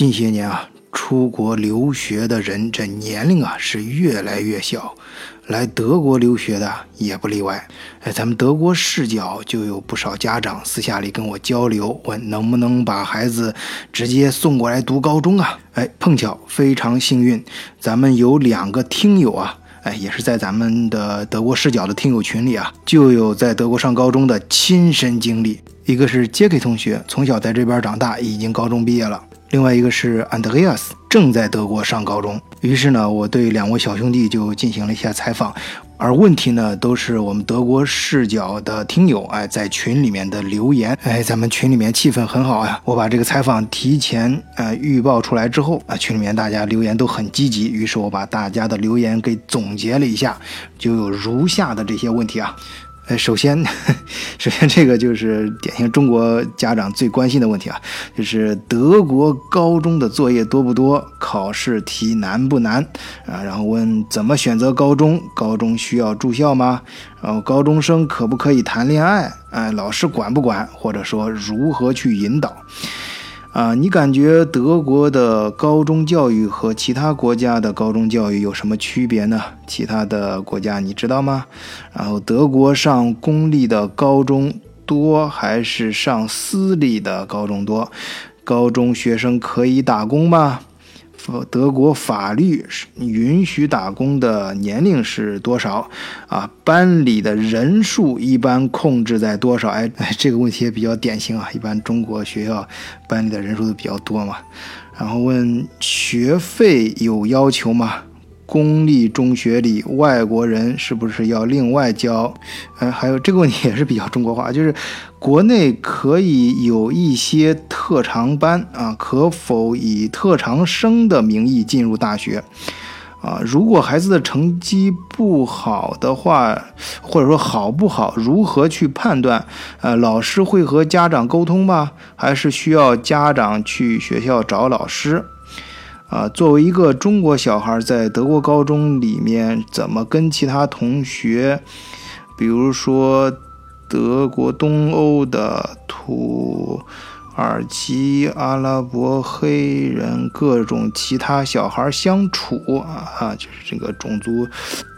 近些年啊，出国留学的人这年龄啊是越来越小，来德国留学的也不例外。哎，咱们德国视角就有不少家长私下里跟我交流，问能不能把孩子直接送过来读高中啊？哎，碰巧非常幸运，咱们有两个听友啊，哎，也是在咱们的德国视角的听友群里啊，就有在德国上高中的亲身经历。一个是杰克同学，从小在这边长大，已经高中毕业了。另外一个是安德烈亚斯，正在德国上高中。于是呢，我对两位小兄弟就进行了一下采访，而问题呢，都是我们德国视角的听友哎在群里面的留言哎，咱们群里面气氛很好呀。我把这个采访提前呃预报出来之后啊，群里面大家留言都很积极，于是我把大家的留言给总结了一下，就有如下的这些问题啊。呃，首先，首先这个就是典型中国家长最关心的问题啊，就是德国高中的作业多不多，考试题难不难啊？然后问怎么选择高中，高中需要住校吗？然后高中生可不可以谈恋爱？哎，老师管不管？或者说如何去引导？啊，你感觉德国的高中教育和其他国家的高中教育有什么区别呢？其他的国家你知道吗？然后德国上公立的高中多还是上私立的高中多？高中学生可以打工吗？德国法律允许打工的年龄是多少？啊，班里的人数一般控制在多少？哎哎，这个问题也比较典型啊。一般中国学校班里的人数都比较多嘛。然后问学费有要求吗？公立中学里，外国人是不是要另外交？呃，还有这个问题也是比较中国化，就是国内可以有一些特长班啊，可否以特长生的名义进入大学？啊，如果孩子的成绩不好的话，或者说好不好，如何去判断？呃，老师会和家长沟通吗？还是需要家长去学校找老师？啊，作为一个中国小孩，在德国高中里面，怎么跟其他同学，比如说德国东欧的土耳其、阿拉伯黑人各种其他小孩相处啊啊，就是这个种族。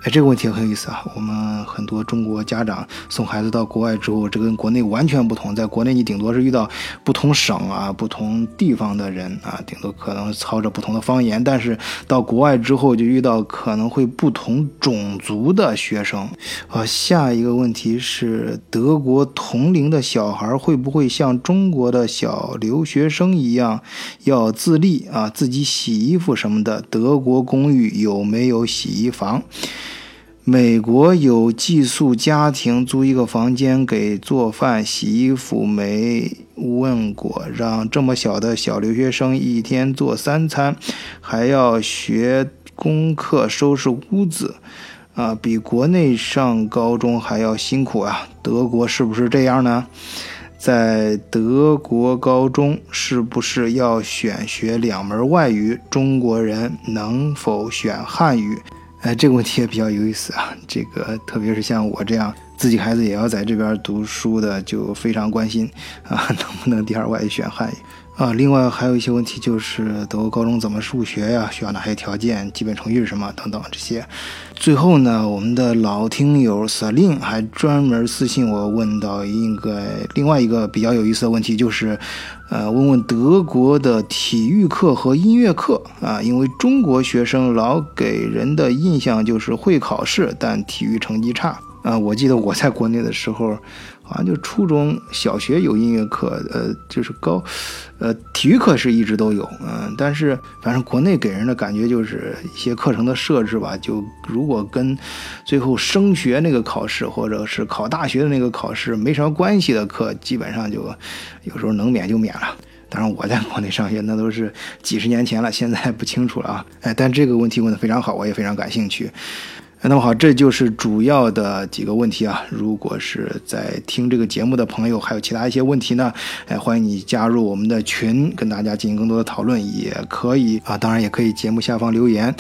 哎，这个问题很有意思啊！我们很多中国家长送孩子到国外之后，这跟国内完全不同。在国内，你顶多是遇到不同省啊、不同地方的人啊，顶多可能操着不同的方言；但是到国外之后，就遇到可能会不同种族的学生。啊，下一个问题是，德国同龄的小孩会不会像中国的小留学生一样要自立啊，自己洗衣服什么的？德国公寓有没有洗衣房？美国有寄宿家庭租一个房间给做饭、洗衣服，没问过让这么小的小留学生一天做三餐，还要学功课、收拾屋子，啊，比国内上高中还要辛苦啊！德国是不是这样呢？在德国高中是不是要选学两门外语？中国人能否选汉语？哎，这个问题也比较有意思啊！这个特别是像我这样自己孩子也要在这边读书的，就非常关心啊，能不能第二外语选汉语啊？另外还有一些问题，就是德国高中怎么数学呀？需要哪些条件？基本程序是什么？等等这些。最后呢，我们的老听友 Selin 还专门私信我，问到一个另外一个比较有意思的问题，就是。呃，问问德国的体育课和音乐课啊，因为中国学生老给人的印象就是会考试，但体育成绩差啊。我记得我在国内的时候。好像就初中小学有音乐课，呃，就是高，呃，体育课是一直都有，嗯，但是反正国内给人的感觉就是一些课程的设置吧，就如果跟最后升学那个考试或者是考大学的那个考试没什么关系的课，基本上就有时候能免就免了。当然我在国内上学那都是几十年前了，现在不清楚了啊。哎，但这个问题问得非常好，我也非常感兴趣。那么好，这就是主要的几个问题啊。如果是在听这个节目的朋友，还有其他一些问题呢，哎，欢迎你加入我们的群，跟大家进行更多的讨论，也可以啊。当然，也可以节目下方留言。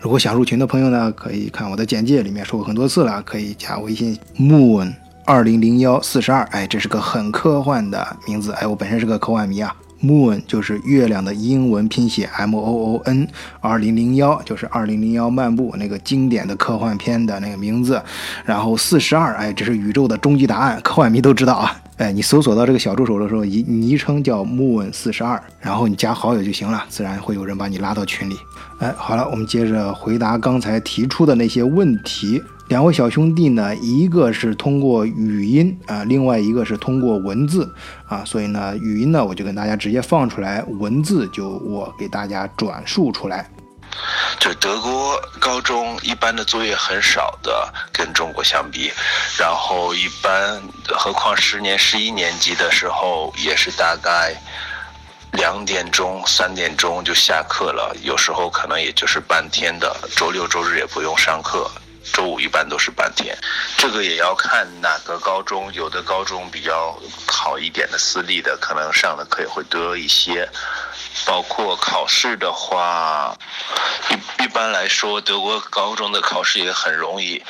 如果想入群的朋友呢，可以看我的简介，里面说过很多次了，可以加微信 moon 二零零幺四十二，哎，这是个很科幻的名字，哎，我本身是个科幻迷啊。Moon 就是月亮的英文拼写 M O O N，二零零幺就是二零零幺漫步那个经典的科幻片的那个名字，然后四十二，哎，这是宇宙的终极答案，科幻迷都知道啊。哎，你搜索到这个小助手的时候，昵昵称叫 Moon 四十二，然后你加好友就行了，自然会有人把你拉到群里。哎，好了，我们接着回答刚才提出的那些问题。两位小兄弟呢，一个是通过语音啊，另外一个是通过文字啊，所以呢，语音呢我就跟大家直接放出来，文字就我给大家转述出来。就德国高中一般的作业很少的，跟中国相比，然后一般，何况十年、十一年级的时候，也是大概两点钟、三点钟就下课了，有时候可能也就是半天的，周六周日也不用上课。周五一般都是半天，这个也要看哪个高中。有的高中比较好一点的私立的，可能上的课也会多一些。包括考试的话，一一般来说，德国高中的考试也很容易。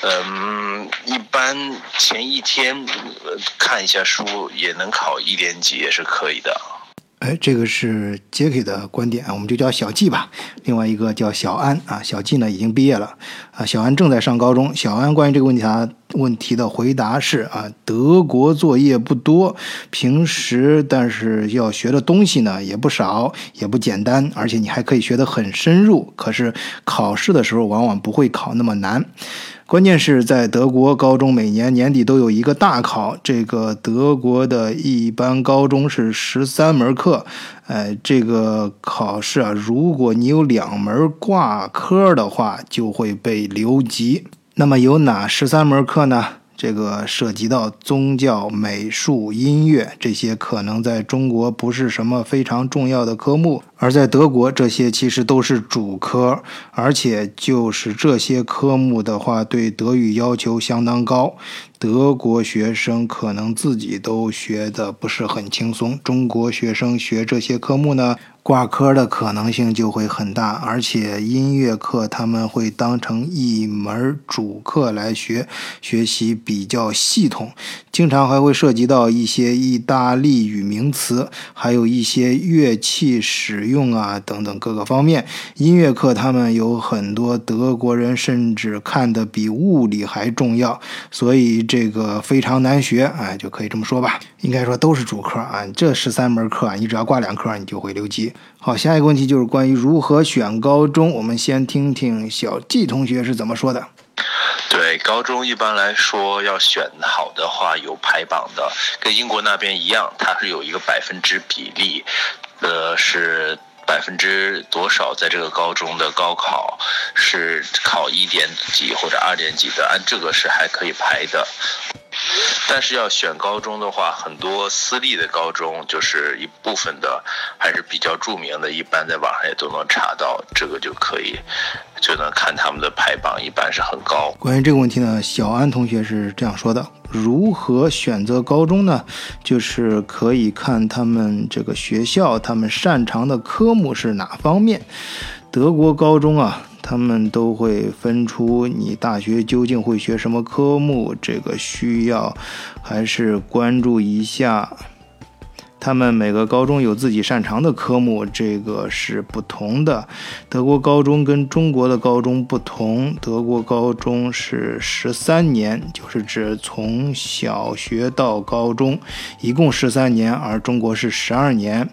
嗯，一般前一天看一下书也能考一年级，也是可以的。哎，这个是杰克的观点，我们就叫小季吧。另外一个叫小安啊，小季呢已经毕业了啊，小安正在上高中。小安关于这个问题啊问题的回答是啊，德国作业不多，平时但是要学的东西呢也不少，也不简单，而且你还可以学得很深入。可是考试的时候往往不会考那么难。关键是在德国高中，每年年底都有一个大考。这个德国的一般高中是十三门课，哎，这个考试啊，如果你有两门挂科的话，就会被留级。那么有哪十三门课呢？这个涉及到宗教、美术、音乐这些，可能在中国不是什么非常重要的科目，而在德国，这些其实都是主科，而且就是这些科目的话，对德语要求相当高，德国学生可能自己都学的不是很轻松，中国学生学这些科目呢？挂科的可能性就会很大，而且音乐课他们会当成一门主课来学，学习比较系统，经常还会涉及到一些意大利语名词，还有一些乐器使用啊等等各个方面。音乐课他们有很多德国人甚至看的比物理还重要，所以这个非常难学，哎，就可以这么说吧。应该说都是主课啊，这十三门课啊你只要挂两科，你就会留级。好，下一个问题就是关于如何选高中。我们先听听小季同学是怎么说的。对，高中一般来说要选好的话，有排榜的，跟英国那边一样，它是有一个百分之比例，呃，是百分之多少在这个高中的高考是考一点几或者二点几的，按这个是还可以排的。但是要选高中的话，很多私立的高中就是一部分的，还是比较著名的，一般在网上也都能查到，这个就可以就能看他们的排榜，一般是很高。关于这个问题呢，小安同学是这样说的：如何选择高中呢？就是可以看他们这个学校，他们擅长的科目是哪方面。德国高中啊。他们都会分出你大学究竟会学什么科目，这个需要还是关注一下。他们每个高中有自己擅长的科目，这个是不同的。德国高中跟中国的高中不同，德国高中是十三年，就是指从小学到高中，一共十三年，而中国是十二年。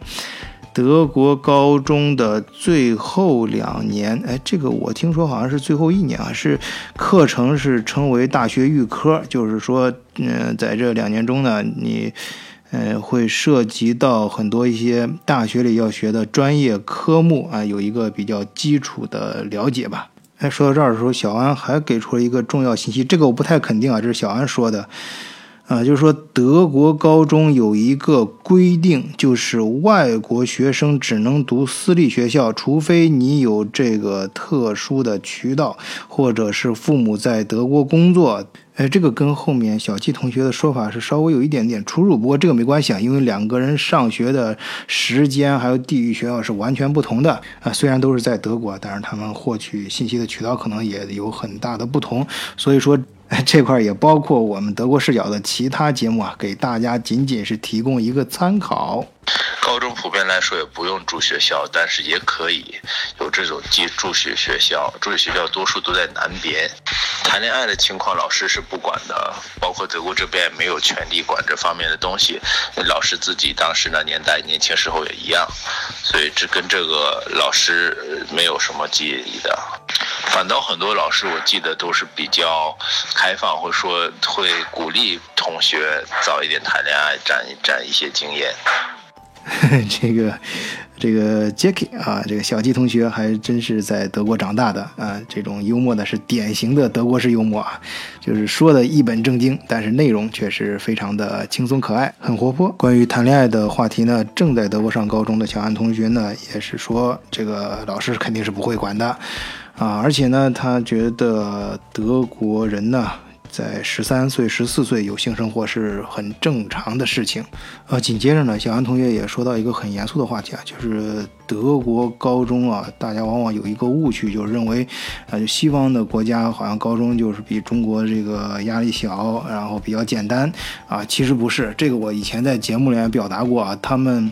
德国高中的最后两年，哎，这个我听说好像是最后一年啊，是课程是称为大学预科，就是说，嗯，在这两年中呢，你，呃，会涉及到很多一些大学里要学的专业科目啊，有一个比较基础的了解吧。哎，说到这儿的时候，小安还给出了一个重要信息，这个我不太肯定啊，这是小安说的。啊，就是说，德国高中有一个规定，就是外国学生只能读私立学校，除非你有这个特殊的渠道，或者是父母在德国工作。哎，这个跟后面小季同学的说法是稍微有一点点出入，不过这个没关系啊，因为两个人上学的时间还有地域学校是完全不同的啊。虽然都是在德国，但是他们获取信息的渠道可能也有很大的不同，所以说。这块也包括我们德国视角的其他节目啊，给大家仅仅是提供一个参考。高中普遍来说也不用住学校，但是也可以有这种寄住学学校。住学学校多数都在南边。谈恋爱的情况，老师是不管的，包括德国这边也没有权利管这方面的东西。老师自己当时那年代年轻时候也一样，所以这跟这个老师没有什么记忆的。反倒很多老师，我记得都是比较开放，或者说会鼓励同学早一点谈恋爱，攒攒一些经验。这个这个 Jacky 啊，这个小鸡同学还真是在德国长大的啊，这种幽默呢是典型的德国式幽默啊，就是说的一本正经，但是内容却是非常的轻松可爱，很活泼。关于谈恋爱的话题呢，正在德国上高中的小安同学呢，也是说这个老师肯定是不会管的啊，而且呢，他觉得德国人呢。在十三岁、十四岁有性生活是很正常的事情。呃，紧接着呢，小安同学也说到一个很严肃的话题啊，就是德国高中啊，大家往往有一个误区，就是认为啊，西方的国家好像高中就是比中国这个压力小，然后比较简单啊。其实不是，这个我以前在节目里面表达过啊，他们。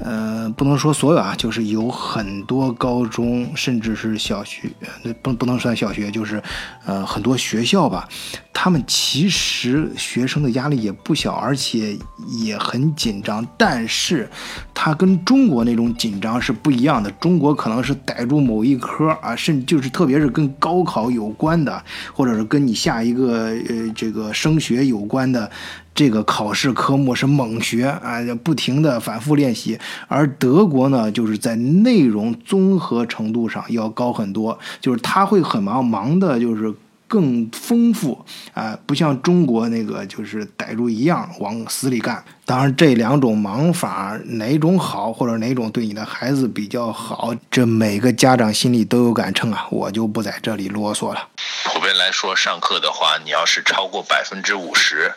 呃，不能说所有啊，就是有很多高中，甚至是小学，那不不能算小学，就是呃很多学校吧。他们其实学生的压力也不小，而且也很紧张。但是，它跟中国那种紧张是不一样的。中国可能是逮住某一科啊，甚至就是特别是跟高考有关的，或者是跟你下一个呃这个升学有关的。这个考试科目是猛学啊，不停的反复练习，而德国呢，就是在内容综合程度上要高很多，就是他会很忙，忙的就是。更丰富啊，不像中国那个就是逮住一样往死里干。当然，这两种忙法哪种好，或者哪种对你的孩子比较好，这每个家长心里都有杆秤啊，我就不在这里啰嗦了。普遍来说，上课的话，你要是超过百分之五十，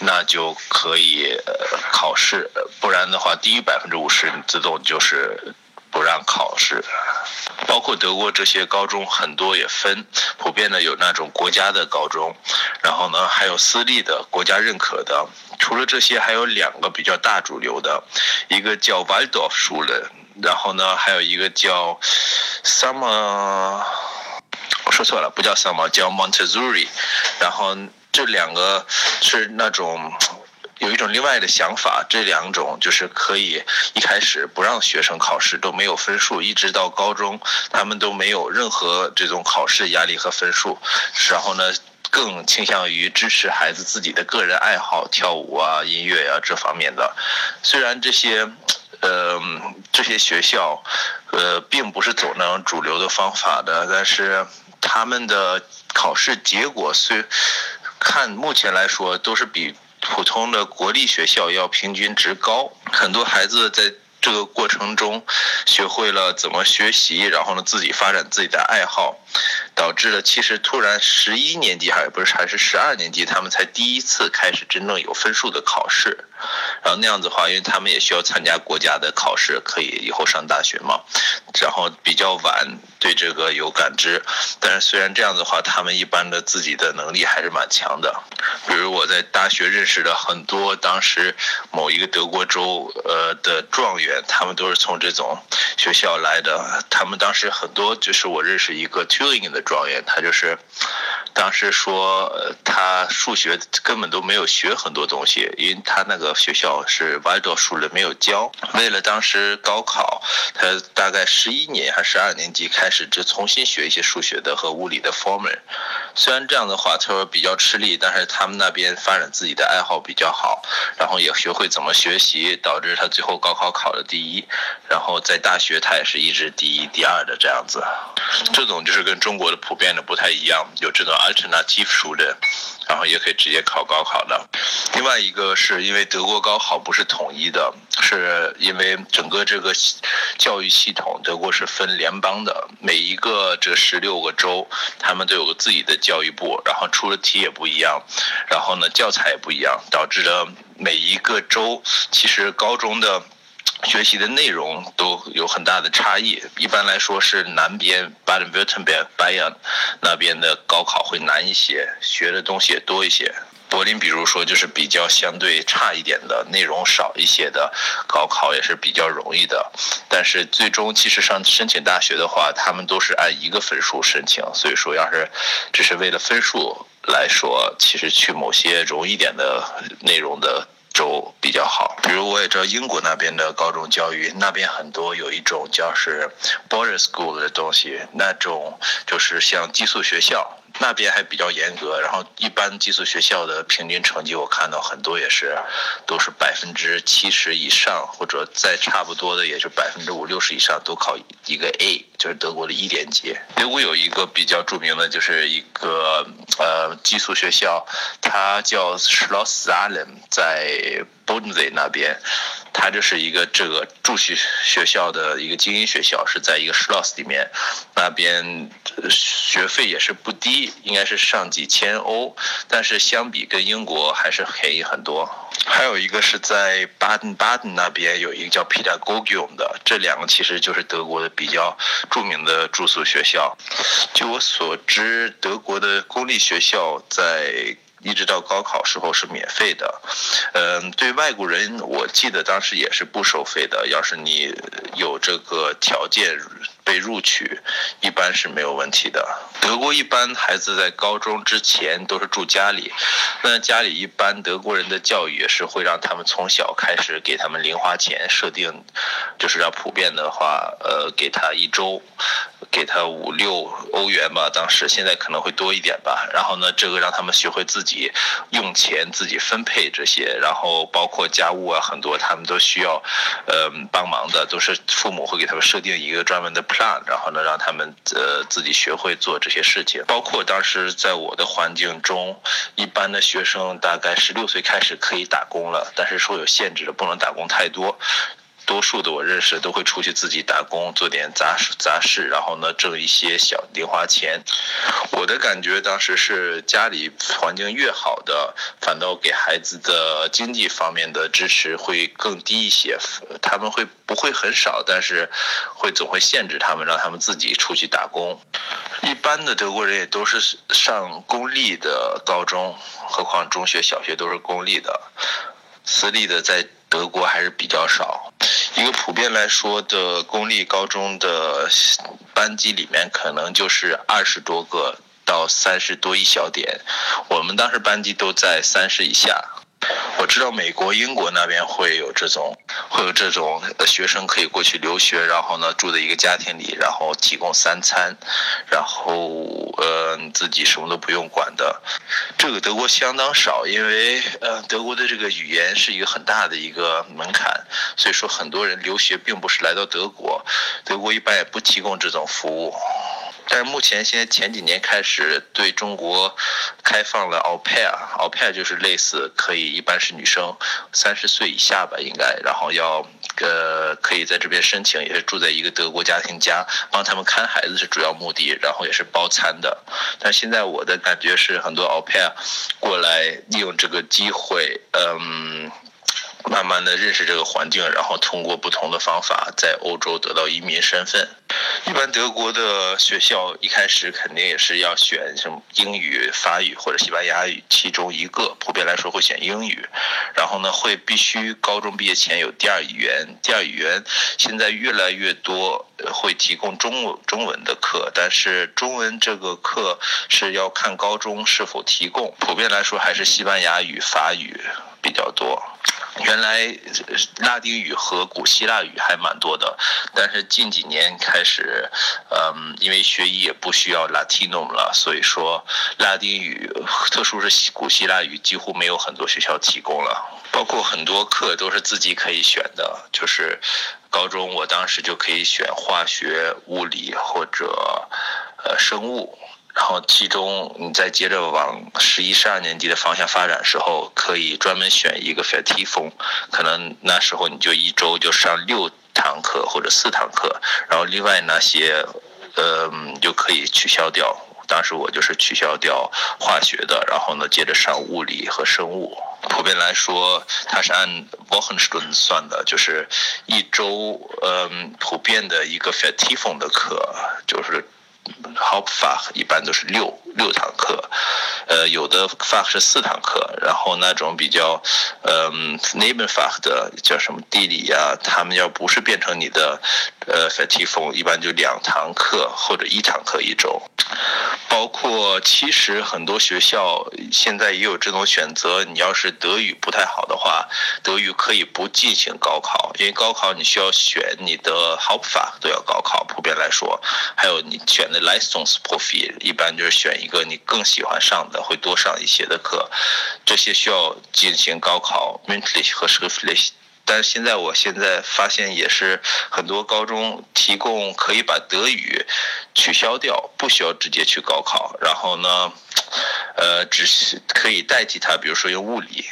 那就可以呃考试；不然的话，低于百分之五十，你自动就是。不让考试，包括德国这些高中很多也分，普遍的有那种国家的高中，然后呢还有私立的国家认可的。除了这些，还有两个比较大主流的，一个叫 Waldorf Schule，然后呢还有一个叫 Summer，我说错了，不叫 Summer，叫 Montessori，然后这两个是那种。有一种另外的想法，这两种就是可以一开始不让学生考试，都没有分数，一直到高中，他们都没有任何这种考试压力和分数。然后呢，更倾向于支持孩子自己的个人爱好，跳舞啊、音乐啊这方面的。虽然这些，呃，这些学校，呃，并不是走那种主流的方法的，但是他们的考试结果虽看目前来说都是比。普通的国立学校要平均值高，很多孩子在这个过程中学会了怎么学习，然后呢自己发展自己的爱好，导致了其实突然十一年级还不是还是十二年级，他们才第一次开始真正有分数的考试。然后那样子的话，因为他们也需要参加国家的考试，可以以后上大学嘛。然后比较晚对这个有感知，但是虽然这样子的话，他们一般的自己的能力还是蛮强的。比如我在大学认识的很多当时某一个德国州呃的状元，他们都是从这种学校来的。他们当时很多就是我认识一个 Turing 的状元，他就是当时说他数学根本都没有学很多东西，因为他那个。学校是 w a l d o 数了没有教，为了当时高考，他大概十一年还是十二年级开始就重新学一些数学的和物理的 formula。虽然这样的话他说比较吃力，但是他们那边发展自己的爱好比较好，然后也学会怎么学习，导致他最后高考考了第一，然后在大学他也是一直第一、第二的这样子。这种就是跟中国的普遍的不太一样，有这种 alternative 数的。然后也可以直接考高考的。另外一个是因为德国高考不是统一的，是因为整个这个教育系统，德国是分联邦的，每一个这十六个州，他们都有个自己的教育部，然后出的题也不一样，然后呢教材也不一样，导致的每一个州其实高中的。学习的内容都有很大的差异。一般来说，是南边 b a d e n w u r t e m b e r g b a y e n 那边的高考会难一些，学的东西也多一些。柏林，比如说就是比较相对差一点的，内容少一些的，高考也是比较容易的。但是最终其实上申请大学的话，他们都是按一个分数申请，所以说要是只是为了分数来说，其实去某些容易点的内容的。州比较好，比如我也知道英国那边的高中教育，那边很多有一种叫是 boarding school 的东西，那种就是像寄宿学校。那边还比较严格，然后一般寄宿学校的平均成绩我看到很多也是，都是百分之七十以上，或者再差不多的也就百分之五六十以上都考一个 A，就是德国的一年级。德国有一个比较著名的，就是一个呃寄宿学校，它叫 Schloss Salem，在 Bodensee 那边。它这是一个这个住学学校的一个精英学校，是在一个 Schloss 里面，那边学费也是不低，应该是上几千欧，但是相比跟英国还是便宜很多。还有一个是在 Baden Baden 那边有一个叫 Pädagogium 的，这两个其实就是德国的比较著名的住宿学校。据我所知，德国的公立学校在。一直到高考时候是免费的，嗯，对外国人，我记得当时也是不收费的。要是你有这个条件。被录取一般是没有问题的。德国一般孩子在高中之前都是住家里，那家里一般德国人的教育也是会让他们从小开始给他们零花钱，设定就是要普遍的话，呃，给他一周给他五六欧元吧，当时现在可能会多一点吧。然后呢，这个让他们学会自己用钱、自己分配这些，然后包括家务啊，很多他们都需要呃帮忙的，都是父母会给他们设定一个专门的。然后呢，让他们呃自己学会做这些事情。包括当时在我的环境中，一般的学生大概十六岁开始可以打工了，但是说有限制的，不能打工太多。多数的我认识都会出去自己打工，做点杂杂事，然后呢挣一些小零花钱。我的感觉当时是家里环境越好的，反倒给孩子的经济方面的支持会更低一些。他们会不会很少，但是会总会限制他们，让他们自己出去打工。一般的德国人也都是上公立的高中，何况中学、小学都是公立的，私立的在。德国还是比较少，一个普遍来说的公立高中的班级里面，可能就是二十多个到三十多一小点，我们当时班级都在三十以下。我知道美国、英国那边会有这种，会有这种学生可以过去留学，然后呢住在一个家庭里，然后提供三餐，然后呃自己什么都不用管的。这个德国相当少，因为呃德国的这个语言是一个很大的一个门槛，所以说很多人留学并不是来到德国，德国一般也不提供这种服务。但是目前现在前几年开始对中国开放了 au pair，au pair 就是类似可以一般是女生三十岁以下吧应该，然后要呃可以在这边申请，也是住在一个德国家庭家，帮他们看孩子是主要目的，然后也是包餐的。但现在我的感觉是很多 au pair 过来利用这个机会，嗯。慢慢的认识这个环境，然后通过不同的方法在欧洲得到移民身份。一般德国的学校一开始肯定也是要选什么英语、法语或者西班牙语其中一个，普遍来说会选英语。然后呢，会必须高中毕业前有第二语言。第二语言现在越来越多会提供中文中文的课，但是中文这个课是要看高中是否提供。普遍来说还是西班牙语、法语比较多。原来拉丁语和古希腊语还蛮多的，但是近几年开始，嗯，因为学医也不需要 Latino 了，所以说拉丁语，特殊是古希腊语，几乎没有很多学校提供了。包括很多课都是自己可以选的，就是高中我当时就可以选化学、物理或者呃生物。然后，其中你再接着往十一、十二年级的方向发展时候，可以专门选一个 f a t i f o 可能那时候你就一周就上六堂课或者四堂课，然后另外那些，呃，就可以取消掉。当时我就是取消掉化学的，然后呢，接着上物理和生物。普遍来说，它是按 w o c h e n s t u n 算的，就是一周，嗯，普遍的一个 f a t i f o 的课就是。Hop 法一般都是六六堂课，呃，有的 f a 是四堂课，然后那种比较，嗯 n e i g h b o r Fach 的叫什么地理呀，他们要不是变成你的，呃 f a t i f o 一般就两堂课或者一堂课一周。包括其实很多学校现在也有这种选择，你要是德语不太好的话，德语可以不进行高考，因为高考你需要选你的 Hauptfach 都要高考，普遍来说，还有你选的 Leistungsprofil，一般就是选一个你更喜欢上的，会多上一些的课，这些需要进行高考 mündlich 和 Schiffly。但是现在我现在发现也是很多高中提供可以把德语取消掉，不需要直接去高考，然后呢，呃，只是可以代替它，比如说用物理。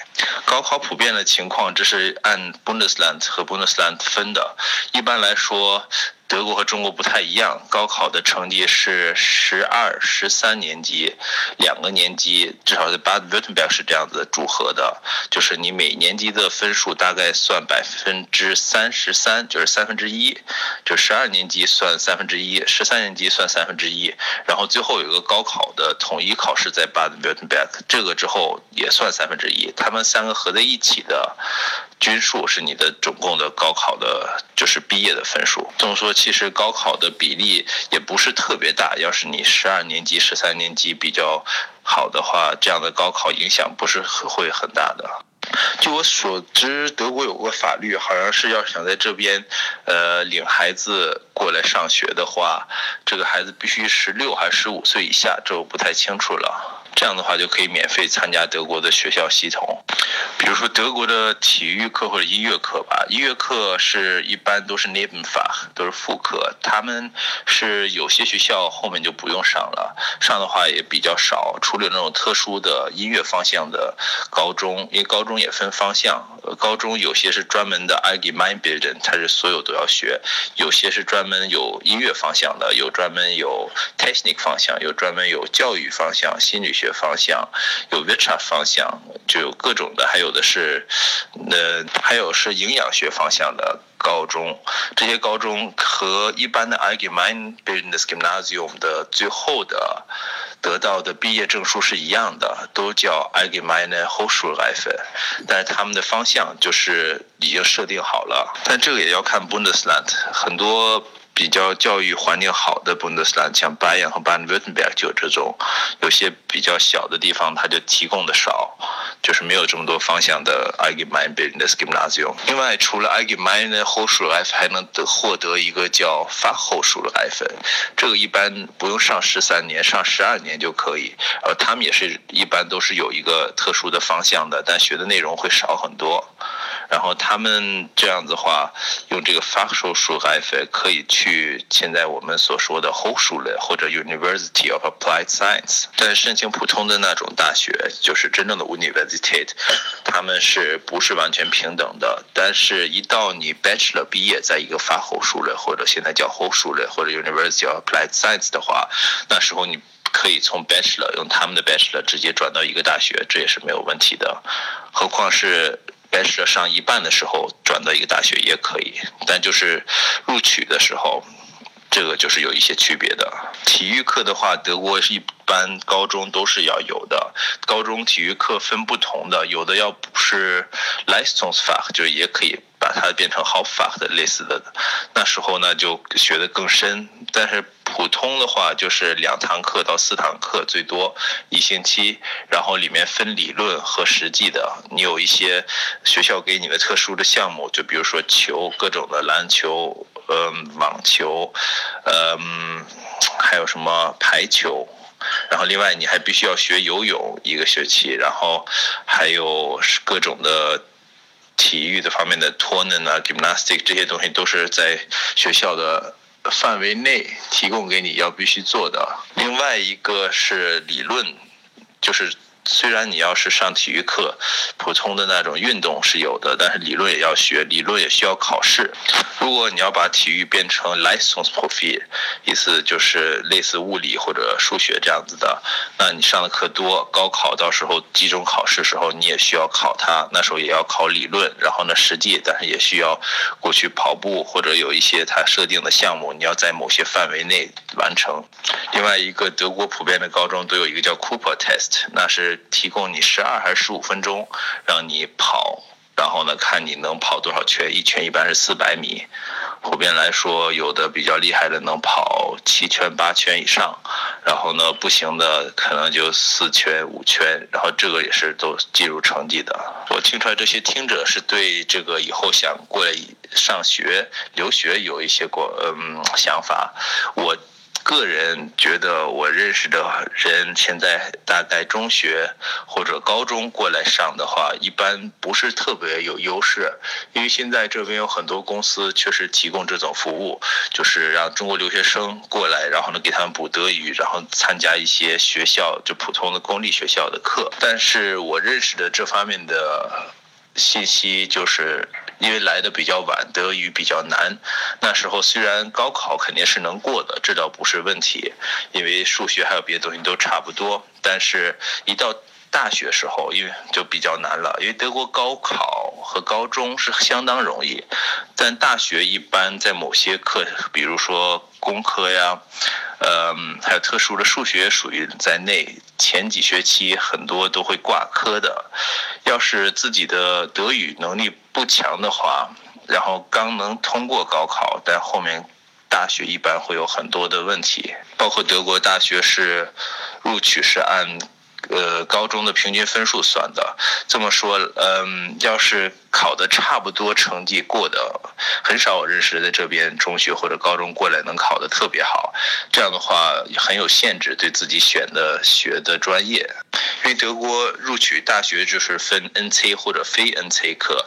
高考普遍的情况，这是按 Bundesland 和 Bundesland 分的，一般来说。德国和中国不太一样，高考的成绩是十二、十三年级两个年级，至少在 Bad Württemberg 是这样子组合的，就是你每年级的分数大概算百分之三十三，就是三分之一，就十二年级算三分之一，十三年级算三分之一，然后最后有一个高考的统一考试在 Bad Württemberg，这个之后也算三分之一，他们三个合在一起的。均数是你的总共的高考的，就是毕业的分数。这么说，其实高考的比例也不是特别大。要是你十二年级、十三年级比较好的话，这样的高考影响不是会很大的。据我所知，德国有个法律，好像是要想在这边，呃，领孩子过来上学的话，这个孩子必须十六还是十五岁以下，这我不太清楚了。这样的话就可以免费参加德国的学校系统，比如说德国的体育课或者音乐课吧。音乐课是一般都是 nebenfah 都是副课。他们是有些学校后面就不用上了，上的话也比较少。除了那种特殊的音乐方向的高中，因为高中也分方向，高中有些是专门的 Allgemein Bildung，它是所有都要学；有些是专门有音乐方向的，有专门有 Technik 方向，有专门有教育方向、心理学。方向有 v i c h a 方向，就有各种的，还有的是，呃，还有是营养学方向的高中。这些高中和一般的 Algemein Business Gymnasium 的最后的得到的毕业证书是一样的，都叫 Allgemein Hochschulreife，但是他们的方向就是已经设定好了。但这个也要看 Bundesland，很多。比较教育环境好的布登斯坦像 Bayan 和班韦滕贝克就有这种，有些比较小的地方，它就提供的少，就是没有这么多方向的 e m e i n b i l d e s。另外，除了 a l g e m e i n e h o c h u l f 还能得获得一个叫法后 c h o h 这个一般不用上十三年，上十二年就可以。呃，他们也是一般都是有一个特殊的方向的，但学的内容会少很多。然后他们这样子的话，用这个 Fachhochschulreife 可以去。现在我们所说的 Hochschule 或者 University of Applied Science，但申请普通的那种大学，就是真正的 University，他们是不是完全平等的？但是，一到你 Bachelor 毕业，在一个 Fachhochschule 或者现在叫 Hochschule 或者 University of Applied Science 的话，那时候你可以从 Bachelor 用他们的 Bachelor 直接转到一个大学，这也是没有问题的。何况是。Bachelor 上一半的时候转到一个大学也可以，但就是录取的时候，这个就是有一些区别的。体育课的话，德国是一般高中都是要有的。高中体育课分不同的，有的要不是 Leistungsfach，就是也可以把它变成 Hauptfach 的类似的。那时候呢，就学的更深。但是普通的话，就是两堂课到四堂课最多一星期，然后里面分理论和实际的。你有一些学校给你的特殊的项目，就比如说球，各种的篮球，嗯，网球，嗯，还有什么排球。然后另外你还必须要学游泳一个学期，然后还有各种的体育的方面的托能啊，gymnastic 这些东西都是在学校的。范围内提供给你要必须做的，另外一个是理论，就是。虽然你要是上体育课，普通的那种运动是有的，但是理论也要学，理论也需要考试。如果你要把体育变成 license profit，意思就是类似物理或者数学这样子的，那你上的课多，高考到时候集中考试时候你也需要考它，那时候也要考理论，然后呢实际，但是也需要过去跑步或者有一些它设定的项目，你要在某些范围内完成。另外一个，德国普遍的高中都有一个叫 Cooper Test，那是提供你十二还是十五分钟让你跑，然后呢看你能跑多少圈，一圈一般是四百米。普遍来说，有的比较厉害的能跑七圈八圈以上，然后呢不行的可能就四圈五圈，然后这个也是都计入成绩的。我听出来这些听者是对这个以后想过来上学留学有一些过嗯想法，我。个人觉得，我认识的人现在大概中学或者高中过来上的话，一般不是特别有优势，因为现在这边有很多公司确实提供这种服务，就是让中国留学生过来，然后呢给他们补德语，然后参加一些学校就普通的公立学校的课。但是我认识的这方面的。信息就是因为来的比较晚，德语比较难。那时候虽然高考肯定是能过的，这倒不是问题，因为数学还有别的东西都差不多。但是，一到大学时候，因为就比较难了。因为德国高考和高中是相当容易，但大学一般在某些课，比如说工科呀。呃，还有特殊的数学属于在内，前几学期很多都会挂科的。要是自己的德语能力不强的话，然后刚能通过高考，但后面大学一般会有很多的问题。包括德国大学是录取是按。呃，高中的平均分数算的。这么说，嗯，要是考的差不多，成绩过的很少，我认识的这边中学或者高中过来能考的特别好。这样的话很有限制，对自己选的学的专业。因为德国录取大学就是分 NC 或者非 NC 课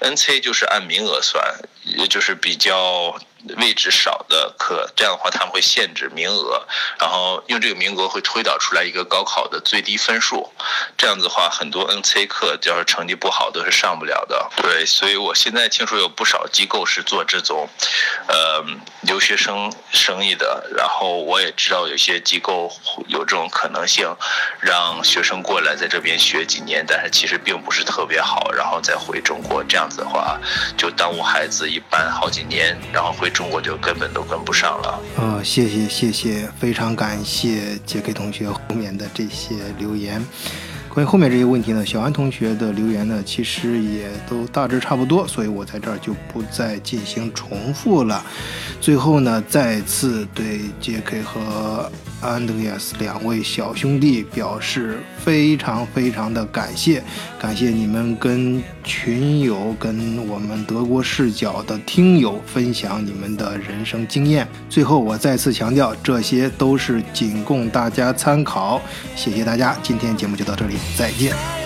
，NC 就是按名额算，也就是比较。位置少的课，这样的话他们会限制名额，然后用这个名额会推导出来一个高考的最低分数。这样子的话，很多 NC 课要是成绩不好都是上不了的。对，所以我现在听说有不少机构是做这种，呃，留学生生意的。然后我也知道有些机构有这种可能性，让学生过来在这边学几年，但是其实并不是特别好，然后再回中国。这样子的话，就耽误孩子一般好几年，然后回。中国就根本都跟不上了。呃，谢谢谢谢，非常感谢杰克同学后面的这些留言。关于后面这些问题呢，小安同学的留言呢，其实也都大致差不多，所以我在这儿就不再进行重复了。最后呢，再次对杰克和安德烈斯两位小兄弟表示非常非常的感谢，感谢你们跟群友、跟我们德国视角的听友分享你们的人生经验。最后，我再次强调，这些都是仅供大家参考。谢谢大家，今天节目就到这里。再见。